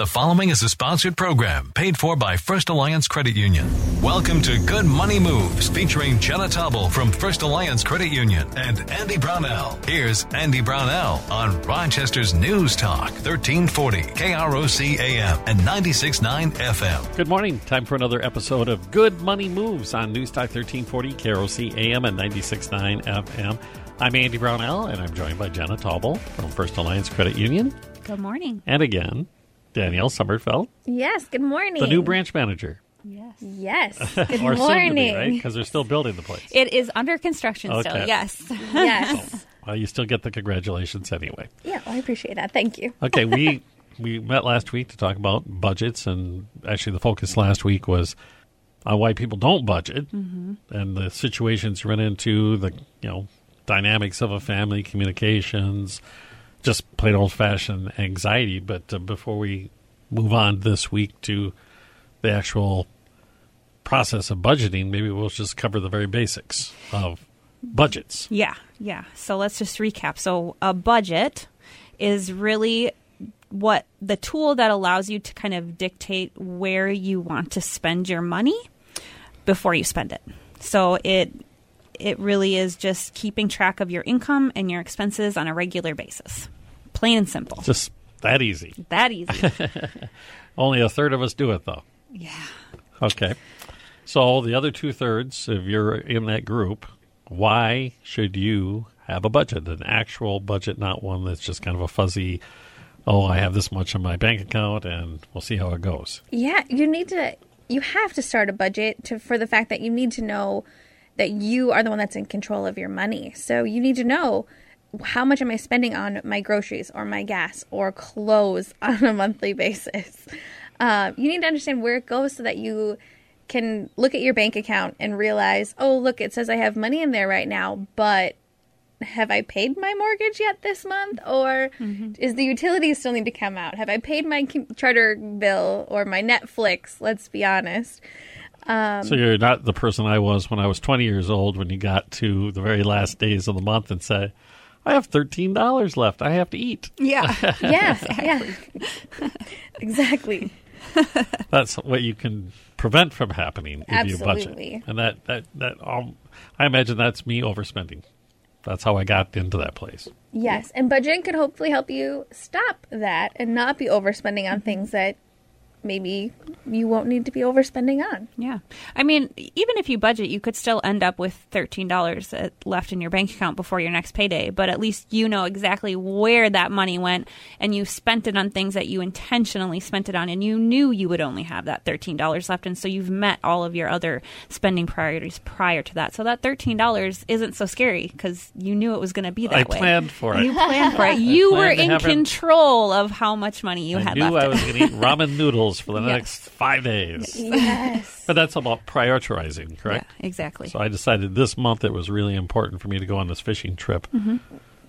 The following is a sponsored program paid for by First Alliance Credit Union. Welcome to Good Money Moves featuring Jenna Tobble from First Alliance Credit Union and Andy Brownell. Here's Andy Brownell on Rochester's News Talk 1340 KROC AM and 96.9 FM. Good morning. Time for another episode of Good Money Moves on News Talk 1340 KROC AM and 96.9 FM. I'm Andy Brownell and I'm joined by Jenna Tobble from First Alliance Credit Union. Good morning. And again, Danielle Sommerfeld, Yes, good morning. the new branch manager. Yes. Yes, good or soon to be, right? Because they're still building the place. It is under construction Okay. still, yes. Yes. Oh, well, you still get the congratulations anyway. yeah, well, I appreciate that. Thank you. Okay, we we met last week to talk about budgets, and actually the focus last week was on why people don't budget mm-hmm. and the situations you run into, the you know dynamics of a family, communications, just plain old fashioned anxiety. But uh, before we move on this week to the actual process of budgeting, maybe we'll just cover the very basics of budgets. Yeah, yeah. So let's just recap. So a budget is really what the tool that allows you to kind of dictate where you want to spend your money before you spend it. So it it really is just keeping track of your income and your expenses on a regular basis. Plain and simple. Just that easy. That easy. Only a third of us do it, though. yeah. Okay. So the other two thirds, if you're in that group, why should you have a budget? An actual budget, not one that's just kind of a fuzzy, oh, I have this much in my bank account and we'll see how it goes. Yeah, you need to. You have to start a budget to for the fact that you need to know that you are the one that's in control of your money. So you need to know how much am I spending on my groceries or my gas or clothes on a monthly basis. Um, you need to understand where it goes so that you can look at your bank account and realize, oh, look, it says I have money in there right now, but have I paid my mortgage yet this month? Or is the utilities still need to come out? Have I paid my charter bill or my Netflix? Let's be honest. Um, so you're not the person I was when I was 20 years old when you got to the very last days of the month and said, I have $13 left. I have to eat. Yeah. Yeah, yeah. exactly. That's what you can prevent from happening if you budget. Absolutely. And that, that, that um, I imagine that's me overspending. That's how I got into that place. Yes, and budgeting could hopefully help you stop that and not be overspending on things that maybe you won't need to be overspending on. Yeah. I mean, even if you budget, you could still end up with $13 left in your bank account before your next payday, but at least you know exactly where that money went and you spent it on things that you intentionally spent it on and you knew you would only have that $13 left and so you've met all of your other spending priorities prior to that. So that $13 isn't so scary because you knew it was going to be that I way. planned for it. You planned for it. You were in have it- control of how much money you I had knew left. I was going to eat ramen noodles for the Yes. next five days. Yes. But that's about prioritizing, correct? Yeah, exactly. So I decided this month it was really important for me to go on this fishing trip. Mm-hmm.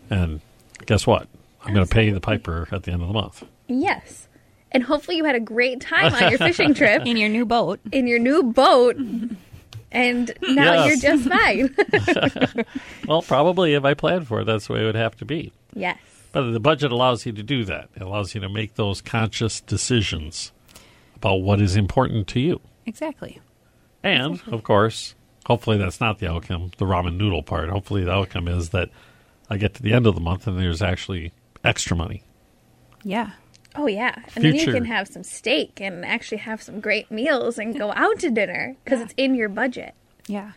And guess what? I'm going to pay the piper at the end of the month. yes. And hopefully you had a great time on your fishing trip in your new boat. in your new boat. And now Yes. you're just fine. Well, probably if I planned for it, that's the way it would have to be. yes. But the budget allows you to do that. It allows you to make those conscious decisions about what is important to you. Exactly. And, of course, hopefully that's not the outcome, the ramen noodle part. Hopefully the outcome is that I get to the end of the month and there's actually extra money. Yeah. Oh yeah, and then you can have some steak and actually have some great meals and go out to dinner because it's in your budget. Yeah,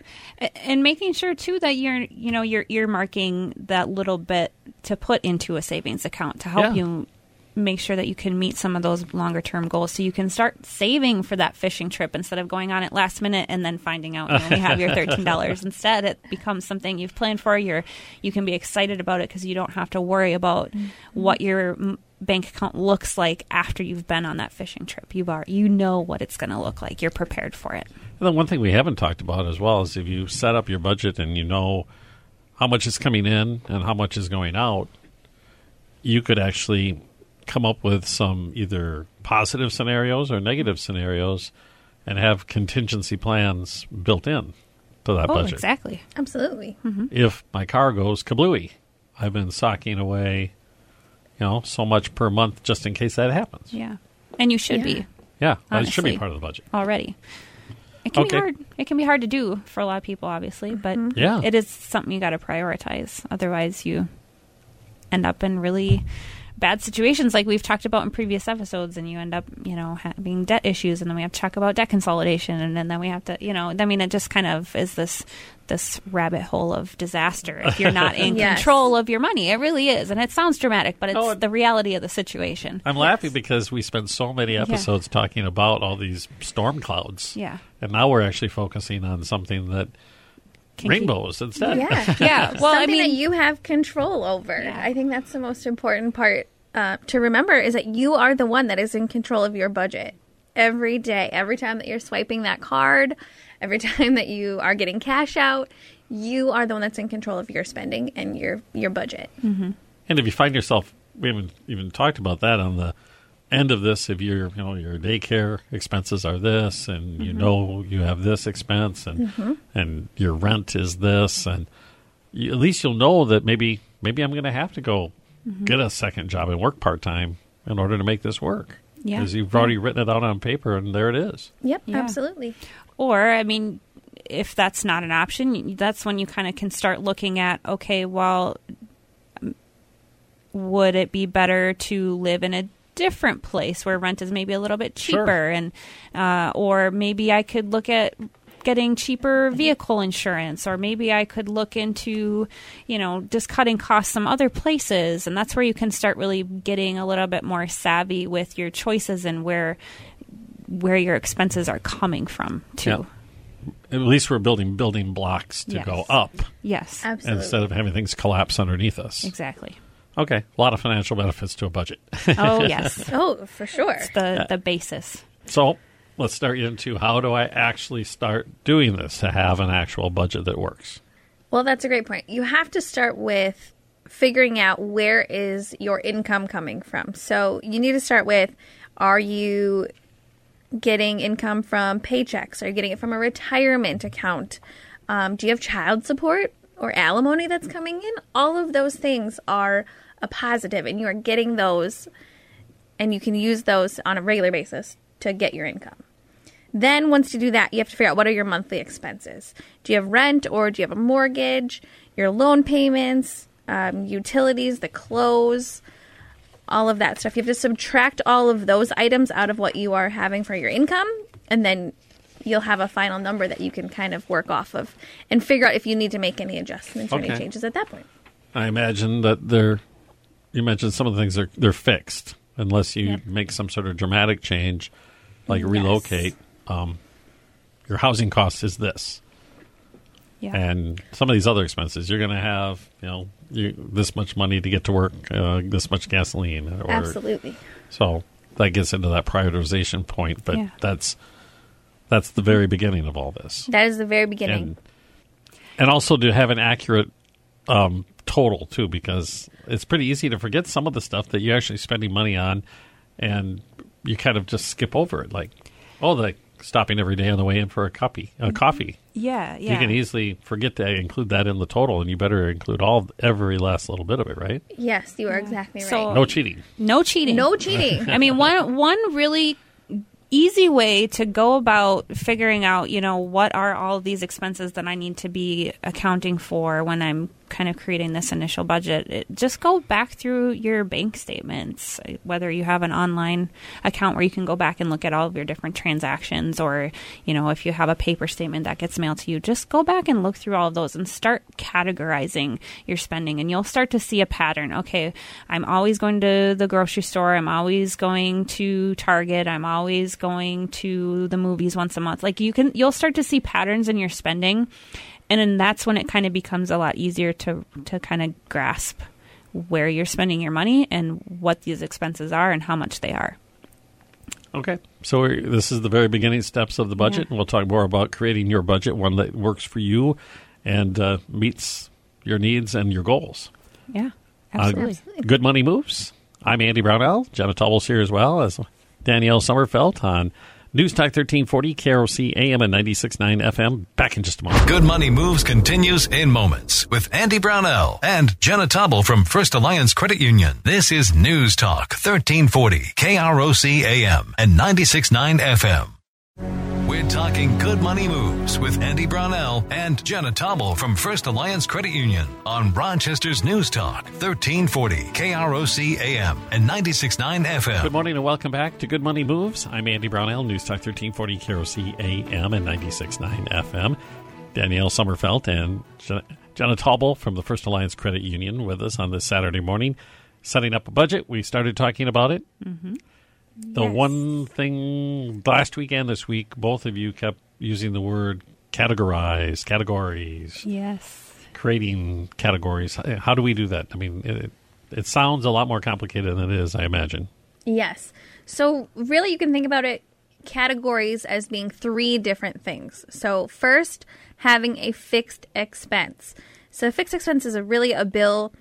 and making sure too that you're, you know, you're earmarking that little bit to put into a savings account to help Yeah. you make sure that you can meet some of those longer term goals. So you can start saving for that fishing trip instead of going on it last minute and then finding out you only have your thirteen dollars. Instead, it becomes something you've planned for. You're you can be excited about it because you don't have to worry about mm-hmm. what your bank account looks like after you've been on that fishing trip. You are you know what it's going to look like. You're prepared for it. And then one thing we haven't talked about as well is if you set up your budget and you know how much is coming in and how much is going out, you could actually come up with some either positive scenarios or negative scenarios and have contingency plans built in to that Oh, budget. exactly. Absolutely. Mm-hmm. If my car goes kablooey, I've been socking away, you know, so much per month just in case that happens. Yeah. and you should Yeah. be Yeah, that should be part of the budget. already. It can Okay. be hard. It can be hard to do for a lot of people, obviously, mm-hmm. but Yeah. it is something you got to prioritize. Otherwise, you end up in really bad situations, like we've talked about in previous episodes, and you end up, you know, having debt issues, and then we have to talk about debt consolidation, and then, then we have to, you know, I mean, it just kind of is this this rabbit hole of disaster if you're not in Yes. control of your money. It really is, and it sounds dramatic, but it's Oh, the reality of the situation. I'm laughing because we spend so many episodes talking about all these storm clouds. Yeah. And now we're actually focusing on something that Can keep- rainbows instead. Yeah. Yeah. Well, I Something mean, that you have control over. Yeah. I think that's the most important part uh, to remember is that you are the one that is in control of your budget every day. Every time that you're swiping that card, every time that you are getting cash out, you are the one that's in control of your spending and your your budget. Mm-hmm. And if you find yourself, we haven't even talked about that on the end of this. If your, you know, your daycare expenses are this, and you mm-hmm. know you have this expense, and mm-hmm. and your rent is this, and you, at least you'll know that maybe maybe I'm going to have to go get a second job and work part time in order to make this work. Yeah. because you've already written it out on paper, and there it is. Yep, Yeah. absolutely. Or, I mean, if that's not an option, that's when you kind of can start looking at okay, well, would it be better to live in a different place where rent is maybe a little bit Sure. cheaper, and uh, or maybe I could look at getting cheaper mm-hmm. vehicle insurance or maybe I could look into you know just cutting costs some other places and that's where you can start really getting a little bit more savvy with your choices and where where your expenses are coming from too. Yeah. At least we're building building blocks to Yes. go up Yes, Absolutely. instead of having things collapse underneath us. exactly. Okay, a lot of financial benefits to a budget. Oh yes, oh, for sure. the the basis. so let's start into how do I actually start doing this to have an actual budget that works? Well, that's a great point. You have to start with figuring out where is your income coming from. So you need to start with are you getting income from paychecks? Are you getting it from a retirement account? Um, do you have child support or alimony that's coming in? All of those things are a positive, and you are getting those, and you can use those on a regular basis to get your income. Then, once you do that, you have to figure out what are your monthly expenses. Do you have rent or do you have a mortgage? Your loan payments, um, utilities, the clothes, all of that stuff. You have to subtract all of those items out of what you are having for your income, and then you'll have a final number that you can kind of work off of and figure out if you need to make any adjustments or Okay. any changes at that point. I imagine that they're. You mentioned some of the things are they're fixed unless you Yep. make some sort of dramatic change, like relocate. Um, your housing cost is this, Yeah. and some of these other expenses you're going to have. You know, you, this much money to get to work, uh, this much gasoline, or Absolutely. So that gets into that prioritization point, but Yeah. that's that's the very beginning of all this. That is the very beginning. And and also to have an accurate um, total too, because it's pretty easy to forget some of the stuff that you're actually spending money on, and you kind of just skip over it. Like, oh, the stopping every day on the way in for a copy, a mm-hmm. coffee. yeah, yeah. You can easily forget to include that in the total, and you better include all every last little bit of it, right? yes, you are exactly right. So- No cheating. no cheating. no cheating. I mean, one one really easy way to go about figuring out, you know, what are all these expenses that I need to be accounting for when I'm kind of creating this initial budget. It, just go back through your bank statements, whether you have an online account where you can go back and look at all of your different transactions, or you know, if you have a paper statement that gets mailed to you, just go back and look through all of those and start categorizing your spending, and you'll start to see a pattern. Okay, I'm always going to the grocery store. I'm always going to Target. I'm always going to the movies once a month. Like you can, you'll start to see patterns in your spending, and then that's when it kind of becomes a lot easier to to kind of grasp where you're spending your money and what these expenses are and how much they are. Okay. So we're, this is the very beginning steps of the budget, Yeah. and we'll talk more about creating your budget, one that works for you and uh, meets your needs and your goals. Yeah, Uh, absolutely. Good Money Moves. I'm Andy Brownell. Jenna Tobble's here as well as Danielle Sommerfeld on News Talk 1340, KROC AM and 96.9 FM. Back in just a moment. Good Money Moves continues in moments with Andy Brownell and Jenna Tobble from First Alliance Credit Union. This is News Talk 1340, KROC AM and 96.9 FM. We're talking good money moves with Andy Brownell and Jenna Tobble from First Alliance Credit Union on Rochester's News Talk 1340 KROC AM and 96.9 FM. Good morning and welcome back to Good Money Moves. I'm Andy Brownell, News Talk 1340 KROC AM and 96.9 FM. Danielle Sommerfeld and Jenna Tobble from the First Alliance Credit Union with us on this Saturday morning. Setting up a budget. We started talking about it. Mm-hmm. The Yes. one thing last week and this week, both of you kept using the word categorize, categories, Yes. creating categories. Uh, how do we do that? I mean, it, it sounds a lot more complicated than it is, I imagine. Yes. So, really, you can think about it categories as being three different things. So, first, having a fixed expense. So, fixed expense is a really a bill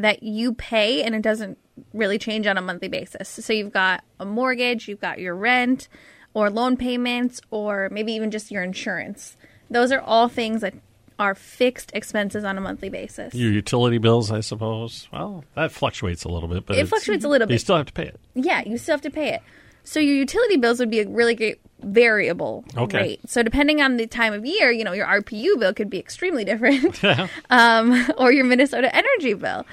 that you pay and it doesn't really change on a monthly basis. So, you've got a mortgage, you've got your rent, or loan payments, or maybe even just your insurance. Those are all things that are fixed expenses on a monthly basis. Your utility bills, I suppose. Well, that fluctuates a little bit, but It fluctuates a little bit. You still have to pay it. Yeah, you still have to pay it. So your utility bills would be a really great variable Okay. rate. So depending on the time of year, you know, your RPU bill could be extremely different, um, or your Minnesota energy bill.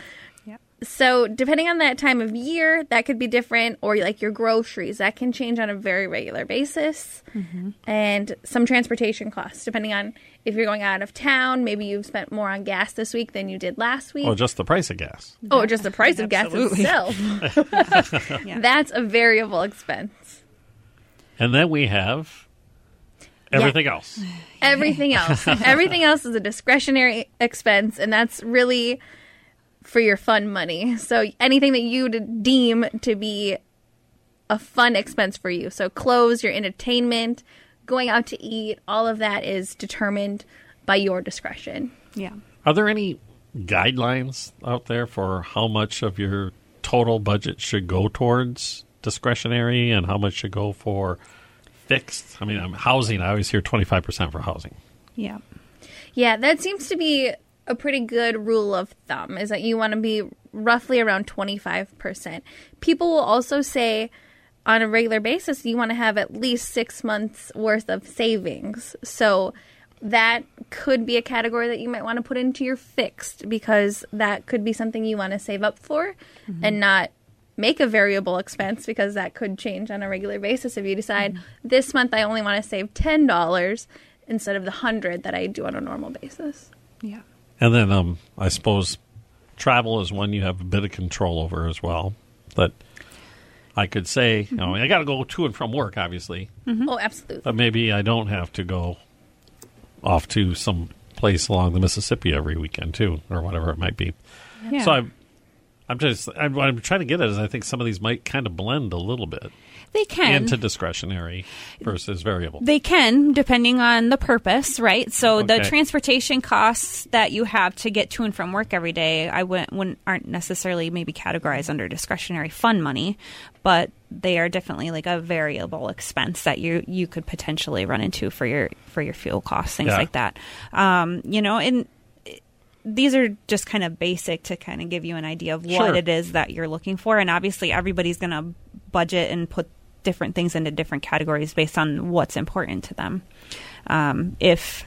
Yep. So depending on that time of year, that could be different, or like your groceries, that can change on a very regular basis, mm-hmm. and some transportation costs, depending on if you're going out of town. Maybe you've spent more on gas this week than you did last week. Or just the price of gas. Oh, just the price of gas itself. Yeah. That's a variable expense. And then we have everything else. Everything else. Everything else is a discretionary expense, and that's really for your fun money. So anything that you d- deem to be a fun expense for you. So clothes, your entertainment, going out to eat, all of that is determined by your discretion. Yeah. Are there any guidelines out there for how much of your total budget should go towards discretionary and how much should go for fixed? I mean, um, housing, I always hear 25% for housing. Yeah. Yeah, that seems to be a pretty good rule of thumb is that you want to be roughly around 25%. People will also say on a regular basis you want to have at least 6 months worth of savings. So that could be a category that you might want to put into your fixed because that could be something you want to save up for mm-hmm. and not make a variable expense because that could change on a regular basis if you decide mm-hmm. this month I only want to save $10 instead of the 100 that I do on a normal basis. Yeah. And then um, I suppose travel is one you have a bit of control over as well. But I could say, you know, I got to go to and from work, obviously, Oh, absolutely. but maybe I don't have to go off to some place along the Mississippi every weekend too, or whatever it might be. Yeah. So I'm, I'm just, I'm, what I'm trying to get at is I think some of these might kind of blend a little bit they can. into discretionary versus variable. They can, depending on the purpose, right? So the transportation costs that you have to get to and from work every day, I wouldn't, wouldn't aren't necessarily maybe categorized under discretionary fund money, but they are definitely like a variable expense that you you could potentially run into for your for your fuel costs, things Yeah. like that. Um, you know, and these are just kind of basic to kind of give you an idea of what Sure. it is that you're looking for. And obviously, everybody's going to budget and put different things into different categories based on what's important to them. Um, if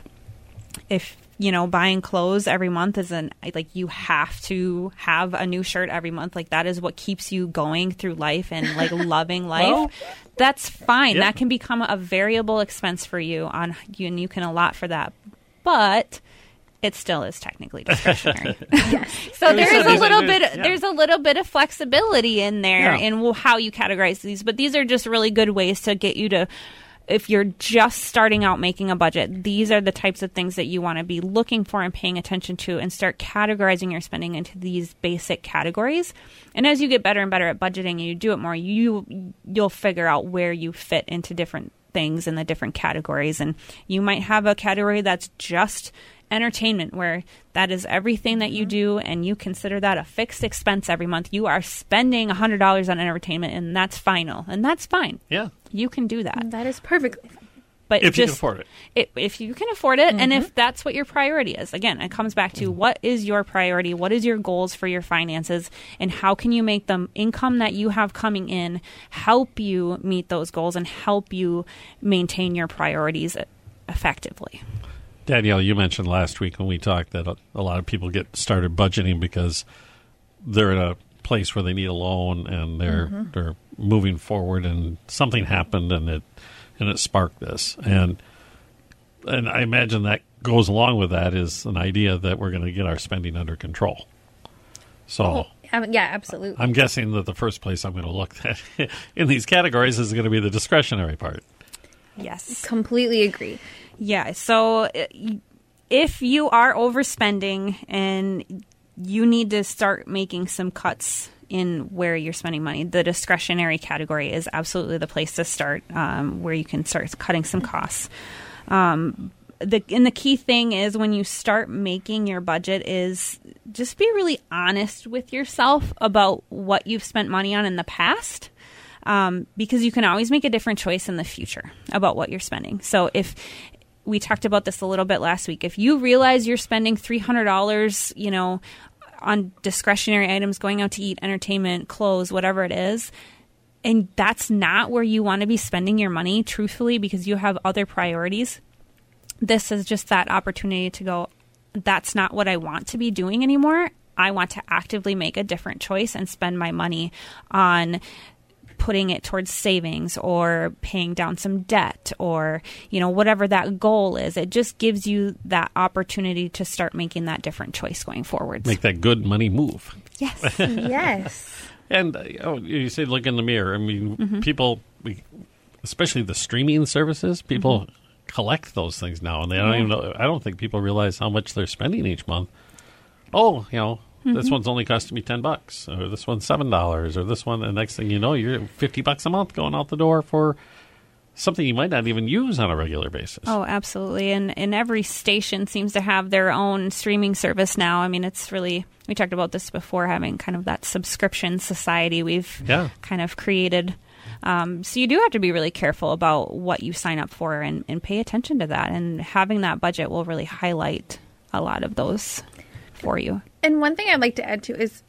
if you know buying clothes every month is an like you have to have a new shirt every month like that is what keeps you going through life and like loving life Well, that's fine. that can become a variable expense for you on you and you can allot for that. But it still is technically discretionary. So there is a little bit yeah. there's a little bit of flexibility in there Yeah. in how you categorize these, but these are just really good ways to get you to if you're just starting out making a budget, these are the types of things that you want to be looking for and paying attention to and start categorizing your spending into these basic categories. And as you get better and better at budgeting and you do it more, you you'll figure out where you fit into different things in the different categories. And you might have a category that's just entertainment, where that is everything that you do, and you consider that a fixed expense every month. You are spending $100 on entertainment, and that's final. And that's fine. Yeah. You can do that. That is perfectly fine. But If you can afford it. it, if you can afford it and Mm-hmm. if that's what your priority is again it comes back to what is your priority what is your goals for your finances and how can you make the income that you have coming in help you meet those goals and help you maintain your priorities effectively Danielle, you mentioned last week when we talked that a, a lot of people get started budgeting because they're in a place where they need a loan and they're Mm-hmm. they're moving forward and something happened and it and it sparked this and and I imagine that goes along with that is an idea that we're going to get our spending under control. So Um, yeah, absolutely. I'm guessing that the first place I'm going to look at in these categories is going to be the discretionary part. Yes Completely agree. Yeah. So uh, if you are overspending and you need to start making some cuts in where you're spending money, the discretionary category is absolutely the place to start um, where you can start cutting some costs. Um, the and the key thing is when you start making your budget is just be really honest with yourself about what you've spent money on in the past um, because you can always make a different choice in the future about what you're spending. So if we talked about this a little bit last week, if you realize you're spending three hundred dollars, you know, on discretionary items, going out to eat, entertainment, clothes, whatever it is, and that's not where you want to be spending your money, truthfully, because you have other priorities. This is just that opportunity to go. That's not what I want to be doing anymore. I want to actively make a different choice and spend my money on putting it towards savings or paying down some debt or you know whatever that goal is it just gives you that opportunity to start making that different choice going forward Make that good money move. yes yes. And uh, oh, you say look in the mirror. I mean, people, we, especially the streaming services, people collect those things now, and they don't even know. I don't think people realize how much they're spending each month. Oh, you know, this one's only costing me ten bucks, or this one's seven dollars, or this one. The next thing you know, you're fifty bucks a month going out the door for something you might not even use on a regular basis. Oh, absolutely. And and every station seems to have their own streaming service now. I mean, it's really we talked about this before having kind of that subscription society we've Yeah. kind of created. Um, so you do have to be really careful about what you sign up for and, and pay attention to that. And having that budget will really highlight a lot of those for you. And one thing I'd like to add to is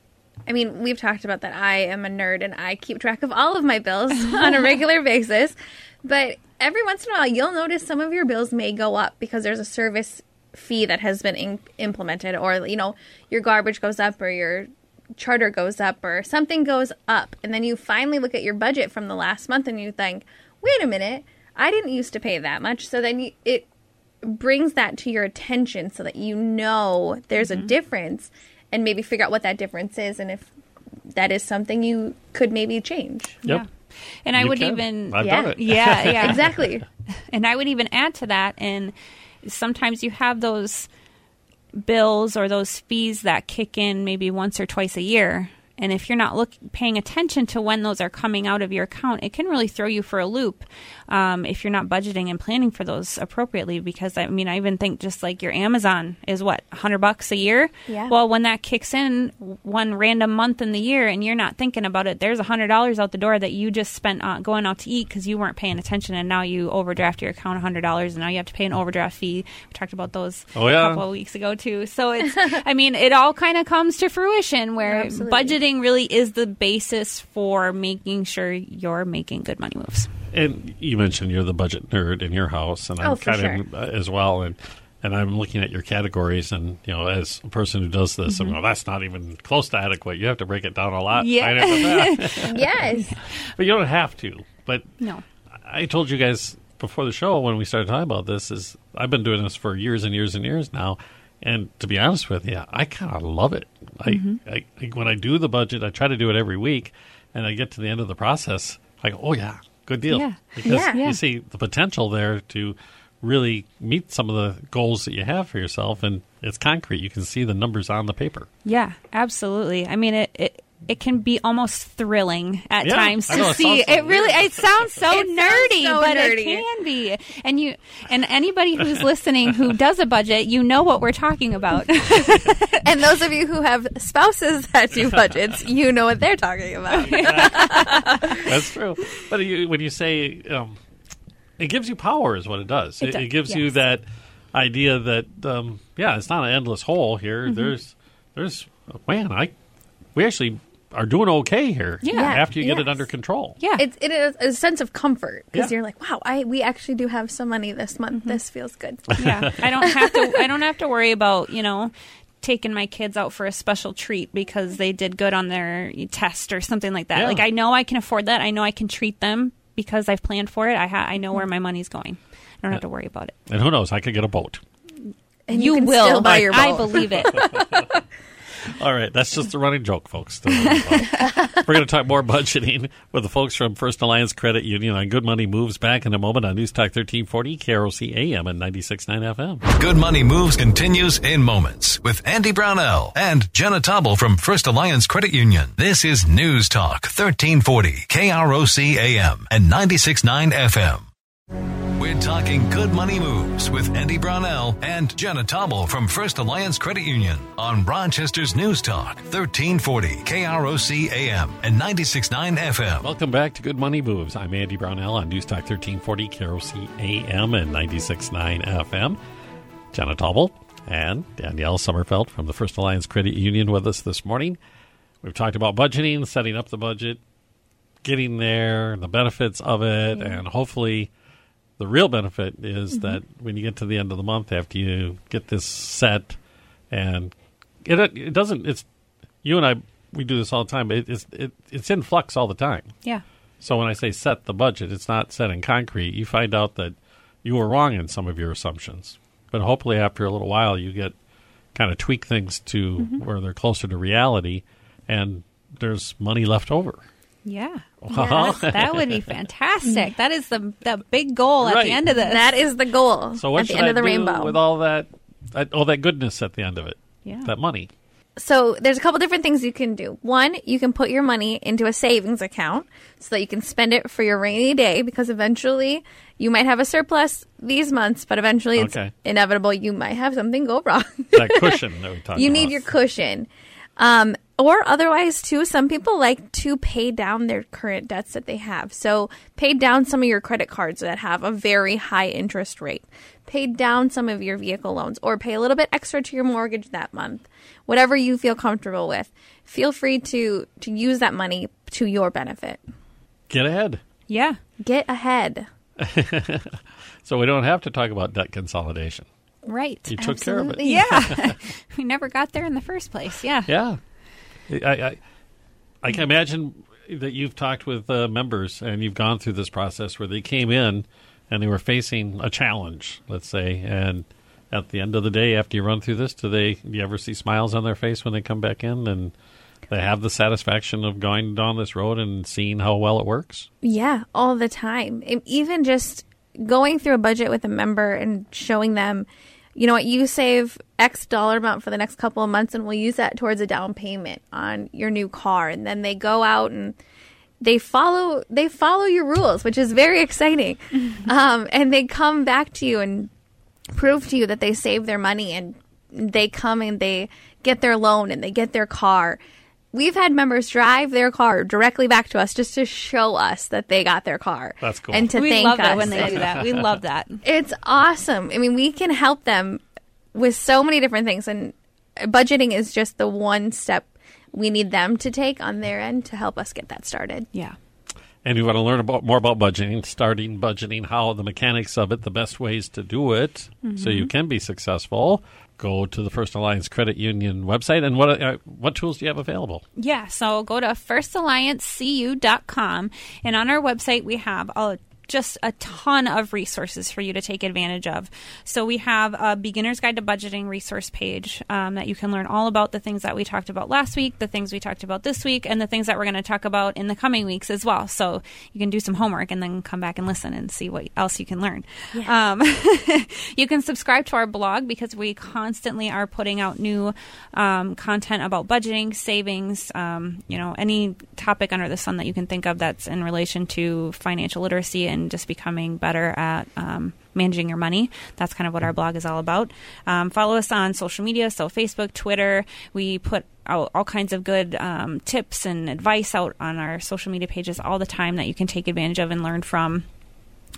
I mean, we've talked about that I am a nerd and I keep track of all of my bills on a regular basis. But every once in a while, you'll notice some of your bills may go up because there's a service fee that has been in- implemented, or, you know, your garbage goes up or your charter goes up or something goes up. And then you finally look at your budget from the last month and you think, wait a minute, I didn't used to pay that much. So then you, it brings that to your attention so that you know there's a mm-hmm. difference and maybe figure out what that difference is and if that is something you could maybe change. Yep. Yeah. And I You would can. even I've Yeah. done it. yeah, yeah. Exactly. And I would even add to that, and sometimes you have those bills or those fees that kick in maybe once or twice a year. And if you're not look, paying attention to when those are coming out of your account, it can really throw you for a loop um, if you're not budgeting and planning for those appropriately. Because I mean, I even think just like your Amazon is what hundred bucks a year. Yeah. Well, when that kicks in one random month in the year, and you're not thinking about it, there's hundred dollars out the door that you just spent on going out to eat because you weren't paying attention, and now you overdraft your account hundred dollars, and now you have to pay an overdraft fee. We talked about those Oh, yeah. a couple of weeks ago too. So it's, I mean, it all kind of comes to fruition where Absolutely. budgeting really is the basis for making sure you're making good money moves. And you mentioned you're the budget nerd in your house, and I'm Oh, for kind of uh, as well. And and I'm looking at your categories, and you know, as a person who does this, Mm-hmm. I'm going, that's not even close to adequate. You have to break it down a lot. Yeah. I know yes. but you don't have to. But No. I told you guys before the show when we started talking about this is I've been doing this for years and years and years now, and to be honest with you, I kind of love it. I, Mm-hmm. I, I when I do the budget, I try to do it every week, and I get to the end of the process, I go, oh yeah, good deal, Yeah. because Yeah. You see the potential there to really meet some of the goals that you have for yourself, and it's concrete. You can see the numbers on the paper. Yeah, absolutely. I mean, it, it it can be almost thrilling at Yeah, times to know, it see. sounds so It really it sounds so It sounds nerdy, so but nerdy. it can be. And you and anybody who's listening who does a budget, you know what we're talking about. And those of you who have spouses that do budgets, you know what they're talking about. That's true. But you, when you say um, it gives you power, is what it does. It It, does, it gives you that idea that um, yeah, it's not an endless hole here. Mm-hmm. There's there's man, I we actually are doing okay here. Yeah. after you get it under control. yeah. It's it is a sense of comfort because Yeah. you're like, wow, I we actually do have some money this month. Mm-hmm. This feels good. yeah i don't have to i don't have to worry about you know taking my kids out for a special treat because they did good on their test or something like that Yeah. like i know i can afford that i know i can treat them because i've planned for it i ha- i know where my money's going i don't have to worry about it And who knows? I could get a boat. And you, can will still buy your boat. i believe it All right, that's just a running joke, folks. Don't worry about it. We're going to talk more budgeting with the folks from First Alliance Credit Union on Good Money Moves back in a moment on News Talk 1340, KROC AM and 96.9 FM. Good Money Moves continues in moments with Andy Brownell and Jenna Tobble from First Alliance Credit Union. This is News Talk 1340, KROC AM and 96.9 FM. We're talking good money moves with Andy Brownell and Jenna Tobble from First Alliance Credit Union on Rochester's News Talk 1340 KROC AM and 96.9 FM. Welcome back to Good Money Moves. I'm Andy Brownell on News Talk 1340, KROC AM and 96.9 FM. Jenna Tobble and Danielle Sommerfeld from the First Alliance Credit Union with us this morning. We've talked about budgeting, setting up the budget, getting there, the benefits of it, and hopefully the real benefit is mm-hmm. that when you get to the end of the month after you get this set and it, it doesn't it's you and I we do this all the time but it, it's it, it's in flux all the time yeah so when I say set the budget, it's not set in concrete. You find out that you were wrong in some of your assumptions. But hopefully after a little while you get kind of tweak things to mm-hmm. where they're closer to reality and there's money left over. Yeah Wow. Yes, that would be fantastic that is the the big goal at Right. the end of this That is the goal. So what at the end I of the do rainbow. with all that, that all that goodness at the end of it? Yeah. That money. so there's a couple different things you can do. One, you can put your money into a savings account so that you can spend it for your rainy day because eventually you might have a surplus these months, but eventually it's Okay. inevitable you might have something go wrong. That cushion that we talked you about. need your cushion. Um, or otherwise, too, some people like to pay down their current debts that they have. So, pay down some of your credit cards that have a very high interest rate. Pay down some of your vehicle loans, or pay a little bit extra to your mortgage that month. Whatever you feel comfortable with, feel free to to use that money to your benefit. Get ahead. yeah Get ahead. So we don't have to talk about debt consolidation. right You took care of it. Yeah we never got there in the first place yeah Yeah, I, I, I can imagine that you've talked with uh, members and you've gone through this process where they came in and they were facing a challenge, let's say, and at the end of the day, after you run through this, do they? Do you ever see smiles on their face when they come back in and they have the satisfaction of going down this road and seeing how well it works? Yeah, all the time. Even just going through a budget with a member and showing them, you know what, you save X dollar amount for the next couple of months and we'll use that towards a down payment on your new car. And then they go out and they follow they follow your rules, which is very exciting. um, and they come back to you and prove to you that they save their money and they come and they get their loan and they get their car. We've had members drive their car directly back to us just to show us that they got their car. That's cool. And to we thank love us. it when they do that we love that It's awesome. I mean, we can help them with so many different things, and budgeting is just the one step we need them to take on their end to help us get that started. yeah And you want to learn about more about budgeting, starting budgeting, how the mechanics of it, the best ways to do it, so mm-hmm. you can be successful. Go to the First Alliance Credit Union website, and what uh, what tools do you have available? Yeah, so go to firstalliancecu.com and on our website we have a just a ton of resources for you to take advantage of. So we have a beginner's guide to budgeting resource page um, that you can learn all about the things that we talked about last week, the things we talked about this week, and the things that we're going to talk about in the coming weeks as well. So you can do some homework and then come back and listen and see what else you can learn. Um, you can subscribe to our blog because we constantly are putting out new um, content about budgeting, savings, um, you know, any topic under the sun that you can think of that's in relation to financial literacy and just becoming better at um, managing your money. That's kind of what our blog is all about. Um, follow us on social media, so Facebook, Twitter. We put out all kinds of good um, tips and advice out on our social media pages all the time that you can take advantage of and learn from.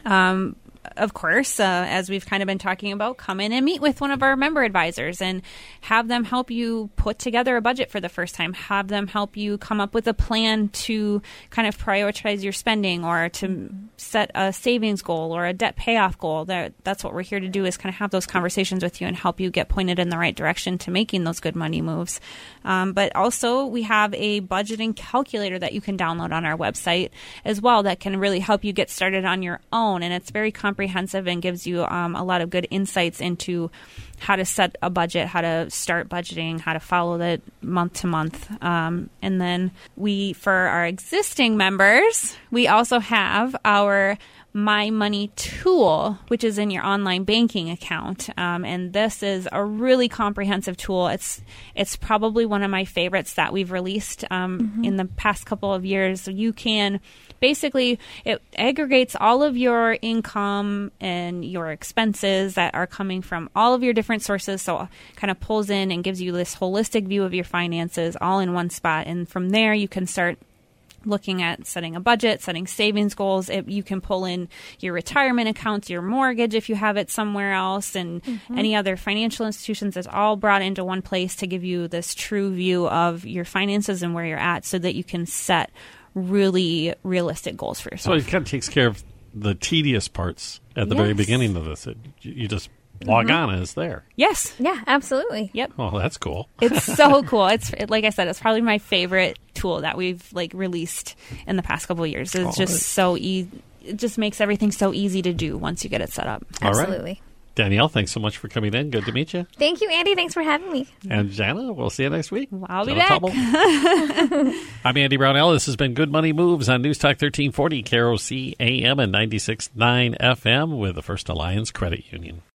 Um, of course, uh, as we've kind of been talking about, come in and meet with one of our member advisors and have them help you put together a budget for the first time. Have them help you come up with a plan to kind of prioritize your spending or to set a savings goal or a debt payoff goal. That, that's what we're here to do is kind of have those conversations with you and help you get pointed in the right direction to making those good money moves. Um, but also, we have a budgeting calculator that you can download on our website as well that can really help you get started on your own. And it's very comprehensive comprehensive and gives you um, a lot of good insights into how to set a budget, how to start budgeting, how to follow it month to month. Um, and then we, for our existing members, we also have our my Money tool, which is in your online banking account, um, and this is a really comprehensive tool. It's it's probably one of my favorites that we've released um, mm-hmm. in the past couple of years. You can basically it aggregates all of your income and your expenses that are coming from all of your different sources. So kind of pulls in and gives you this holistic view of your finances all in one spot, and from there you can start looking at setting a budget, setting savings goals. It, you can pull in your retirement accounts, your mortgage if you have it somewhere else, and mm-hmm. any other financial institutions. It's all brought into one place to give you this true view of your finances and where you're at so that you can set really realistic goals for yourself. So it kind of takes care of the tedious parts at the yes. very beginning of this. It, you just log mm-hmm. on and it's there. Yes. Yeah, absolutely. Yep. Oh, that's cool. It's so cool. It's like I said, it's probably my favorite tool that we've like released in the past couple of years. It's just so easy. It just makes everything so easy to do once you get it set up. Absolutely. Danielle, thanks so much for coming in. Good to meet you. Thank you, Andy. Thanks for having me. And Jana, we'll see you next week. I'll be back. I'm Andy Brownell. This has been Good Money Moves on News Talk 1340, KROC AM and 96.9 FM with the First Alliance Credit Union.